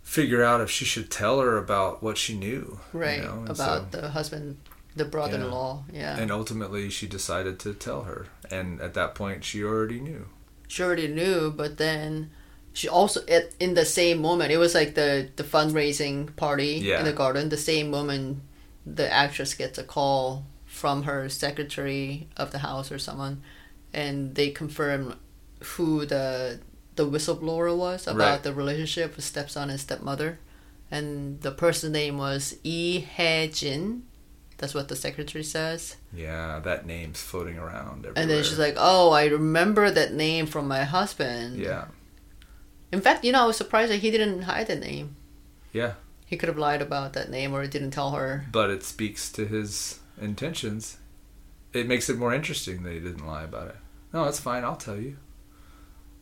figure out if she should tell her about what she knew. you Right. know, About so- the husband, the brother in law. Yeah. And ultimately, she decided to tell her. And at that point, she already knew. she already knew, but then she also at, in the same moment it was like the the fundraising party Yeah. in the garden. The same moment, the actress gets a call from her secretary of the house or someone, and they confirm who the the whistleblower was about Right. the relationship with stepson and stepmother, and the person's name was Lee Hae-jin. That's what the secretary says. Yeah, that name's floating around everywhere. And then she's like, "Oh, I remember that name from my husband." Yeah, In fact, you know, I was surprised that he didn't hide the name. yeah. He could have lied about that name or he didn't tell her. But it speaks to his intentions. It makes it more interesting that he didn't lie about it. No, that's fine. I'll tell you.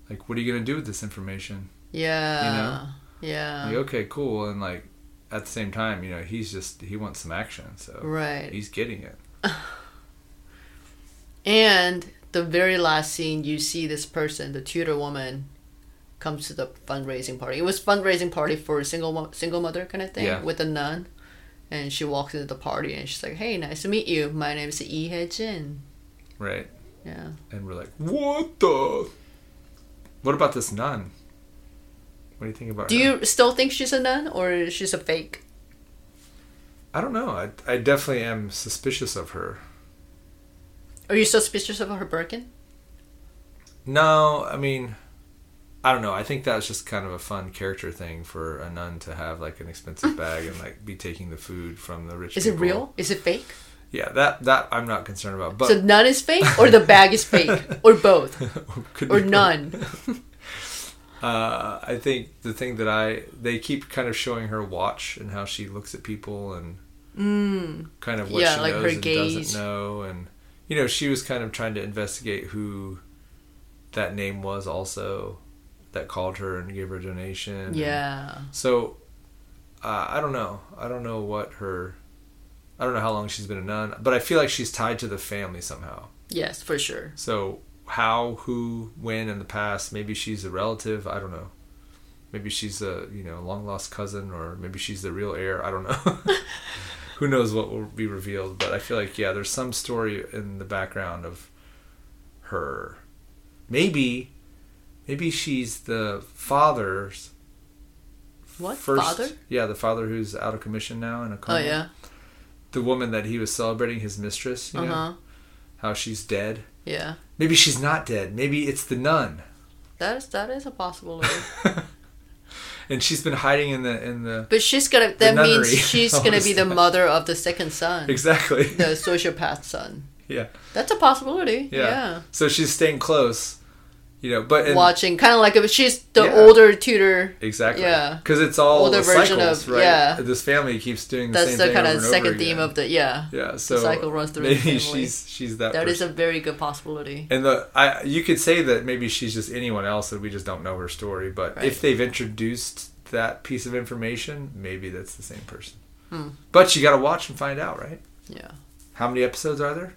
Like, what are you going to do with this information? Yeah. Yeah. Like, okay, cool. And, like, at the same time, you know, he's just, he wants some action. So Right. he's getting it. And the very last scene, you see this person, the tutor woman, comes to the fundraising party. It was fundraising party for a single mo- single mother kind of thing Yeah. with a nun. And she walks into the party and she's like, "Hey, nice to meet you. My name is Lee Hae Jin." Right. Yeah. And we're like, what the? What about this nun? What do you think about her? Do her? you still think she's a nun or she's a fake? I don't know. I, I definitely am suspicious of her. Are you suspicious of her Birkin? No, I mean, I don't know. I think that's just kind of a fun character thing for a nun to have like an expensive bag and like be taking the food from the rich. Is it real? Is it fake? Yeah, that that I'm not concerned about. But so none is fake, or the bag is fake, or both, or none. Uh, I think the thing that I they keep kind of showing her watch and how she looks at people and kind of what Mm. Yeah, she like knows her and gaze. doesn't know, and you know she was kind of trying to investigate who that name was also that called her and gave her a donation. and- Yeah. So uh, I don't know. I don't know what her. I don't know how long she's been a nun, but I feel like she's tied to the family somehow. Yes, for sure. So how, who, when in the past? Maybe she's a relative. I don't know. Maybe she's a you know long lost cousin, or maybe she's the real heir. I don't know. who knows what will be revealed? But I feel like yeah, there's some story in the background of her. Maybe, maybe she's the father's What first. father? Yeah, the father who's out of commission now in a car. Oh yeah. The woman that he was celebrating, his mistress. You Uh know, huh. how she's dead. Yeah. Maybe she's not dead. Maybe it's the nun. That is that is a possibility. and she's been hiding in the in the But she's gonna. That means she's gonna be the mother of the second son, exactly the sociopath son. yeah That's a possibility. yeah Yeah. so she's staying close you know but and, Watching, kind of like if she's the Yeah. older tutor. exactly Yeah. because it's all Older the version cycles, of- right yeah. this family keeps doing the That's same the kind of second theme again. of the yeah. yeah so cycle runs through the maybe she's she's that That is person. a very good possibility. and the I you could say that maybe she's just anyone else that we just don't know her story but Right. if they've introduced that piece of information maybe that's the same person Hmm. but you got to watch and find out right Yeah. how many episodes are there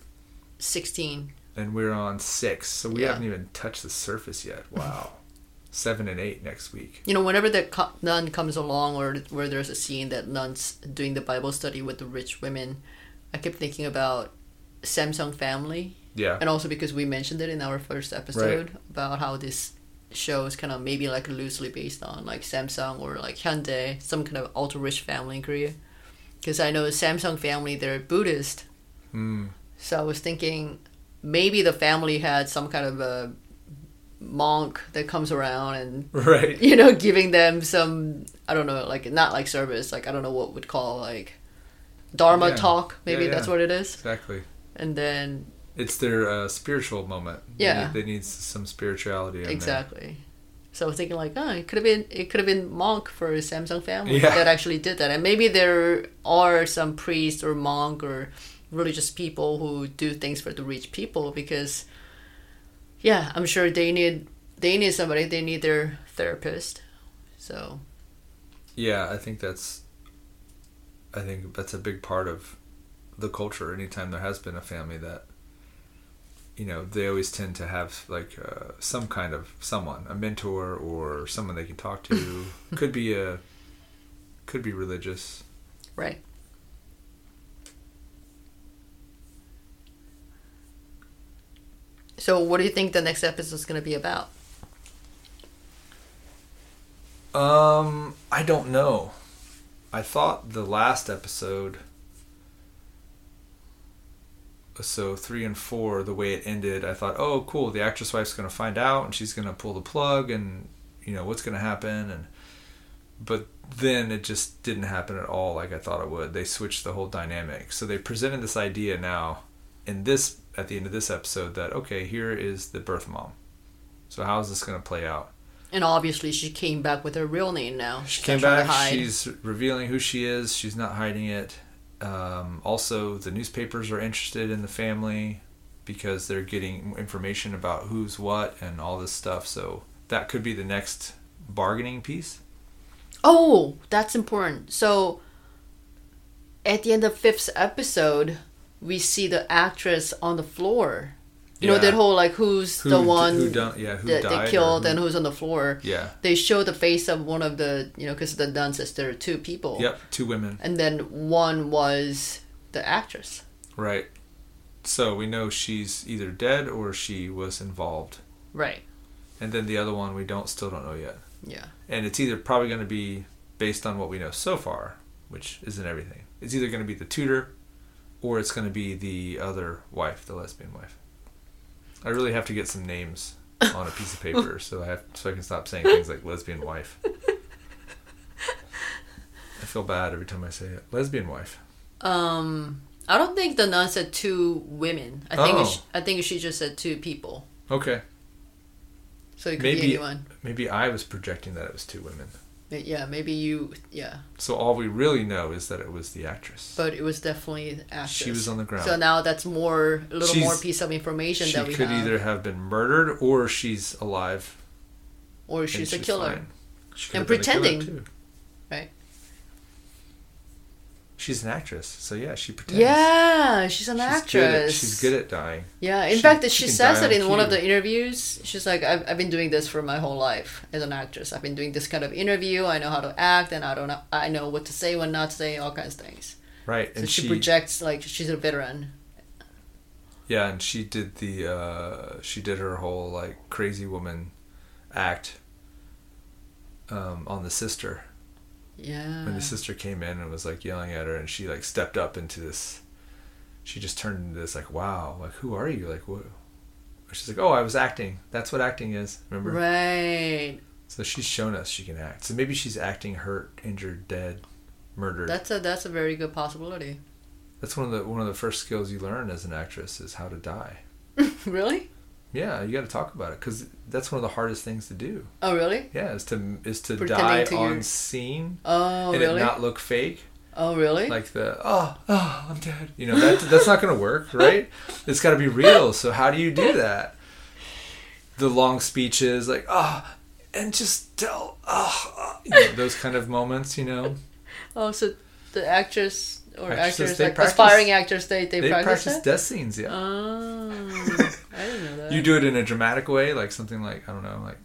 Sixteen. And we're on six. So we Yeah. haven't even touched the surface yet. Wow. Seven and eight next week. You know, whenever the co- nun comes along, or where there's a scene that nuns doing the Bible study with the rich women, I kept thinking about Samsung Family, yeah. And also because we mentioned it in our first episode about how this show is kind of maybe like loosely based on like Samsung or like Hyundai, some kind of ultra rich family in Korea. Because I know Samsung family, they're Buddhist, mm. so I was thinking maybe the family had some kind of a monk that comes around and right you know, giving them some I don't know, like not like service, like I don't know what would call like Dharma Yeah. talk, maybe Yeah, that's what it is. exactly And then it's their uh, spiritual moment They Yeah. need- they need some spirituality in there. exactly. So I was thinking like, oh, it could have been it could have been monk for a Samsung family Yeah. that actually did that. And maybe there are some priest or monk or religious people who do things for the rich people because yeah, I'm sure they need they need somebody. They need their therapist. So Yeah, I think that's. I think that's a big part of the culture. Anytime there has been a family that, you know, they always tend to have like uh, some kind of someone, a mentor or someone they can talk to. could be a, could be religious. right. So what do you think the next episode is going to be about? Um, I don't know. I thought the last episode, so three and four, the way it ended, I thought, oh, cool, the actress wife's going to find out and she's going to pull the plug and, you know, what's going to happen. And, but then it just didn't happen at all like I thought it would. They switched the whole dynamic. So they presented this idea now in this, at the end of this episode, that, okay, here is the birth mom. So how is this going to play out? And obviously she came back with her real name now. She came not trying to back. She's revealing who she is. She's not hiding it. Um, also, the newspapers are interested in the family because they're getting information about who's what and all this stuff. So that could be the next bargaining piece. Oh, that's important. So, at the end of fifth episode, we see the actress on the floor. You know Yeah. that whole like who's Who the one who done- yeah, who that died they killed who- and who's on the floor. Yeah. They show the face of one of the you know because the nun says there are two people. Yep. Two women. And then one was the actress. Right. So we know she's either dead or she was involved. Right. And then the other one we don't still don't know yet. Yeah. and it's either probably going to be based on what we know so far, which isn't everything. It's either going to be the tutor, or it's going to be the other wife, the lesbian wife. I really have to get some names on a piece of paper so I have so I can stop saying things like lesbian wife. I feel bad every time I say it. Lesbian wife. Um, I don't think the nun said two women. I think Oh. I think she just said two people. Okay, So it could Maybe- be anyone. maybe I was projecting that it was two women. Yeah, maybe you. Yeah, So all we really know is that it was the actress. but it was definitely the actress. She was on the ground. So now that's more a little She's- more piece of information that we could have, either have been murdered or she's alive or and she's a killer. She could And have been a killer, pretending. too. Right. She's an actress, so yeah, she pretends. Yeah, she's an she's actress. Good at, she's good at dying. Yeah, in She- fact, she she, says die it on in one of the interviews. She's like, I've, I've been doing this for my whole life as an actress. I've been doing this kind of interview. I know how to act, and I don't know, I know what to say, when not to say, all kinds of things. Right, So and she, she, projects like she's a veteran. yeah, and she did the uh, she did her whole like crazy woman act um, on the sister Yeah. when the sister came in and was like yelling at her, and she like stepped up into this. She just turned into this like, wow, like who are you? Like what? She's like, oh, I was acting. That's what acting is. Remember? Right. So she's shown us she can act. So maybe she's acting hurt, injured, dead, murdered. That's, That's a that's a very good possibility. That's one of the one of the first skills you learn as an actress is how to die. really? Yeah, you got to talk about it because that's one of the hardest things to do. Oh, really? Yeah, is to is to Pretending die to on your- scene Oh, and really? it not look fake. oh, really? Like the oh oh I'm dead. You know that that's not going to work, right? It's got to be real. So how do you do that? The long speeches, like oh, and just tell oh, oh you know, those kind of moments, you know. oh, so the actress or actors, they like practice- aspiring actors, they they, They practice, practice death scenes, yeah. Oh, I didn't know that. You do it in a dramatic way, like something like I don't know, like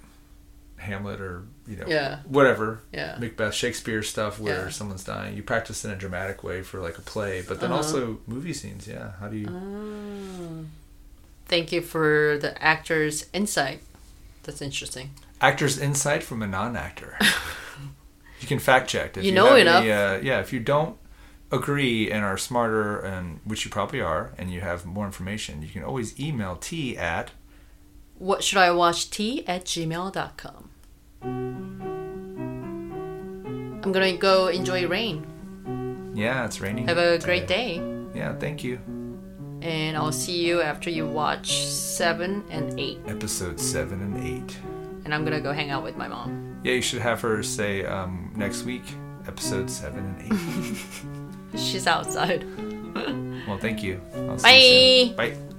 Hamlet or you know, Yeah. whatever. Yeah. Macbeth, Shakespeare stuff where Yeah. someone's dying. You practice in a dramatic way for like a play, but then Uh-huh. also movie scenes. Yeah, how do you? Oh. Thank you for the actor's insight. That's interesting. Actor's insight from a non-actor. you can fact check. If You know have enough. Any, uh, yeah, if you don't agree and are smarter, and which you probably are, and you have more information, you can always email t at What should I watch tea at gmail.com. I'm gonna go enjoy rain. yeah. It's raining. Have a great today. day. Yeah, thank you. And I'll see you after you watch 7 and 8. Episode seven and eight. And I'm gonna go hang out with my mom. Yeah, you should have her say um, next week, episode seven and eight. She's outside. well, thank you. I'll see you soon. Bye. Bye.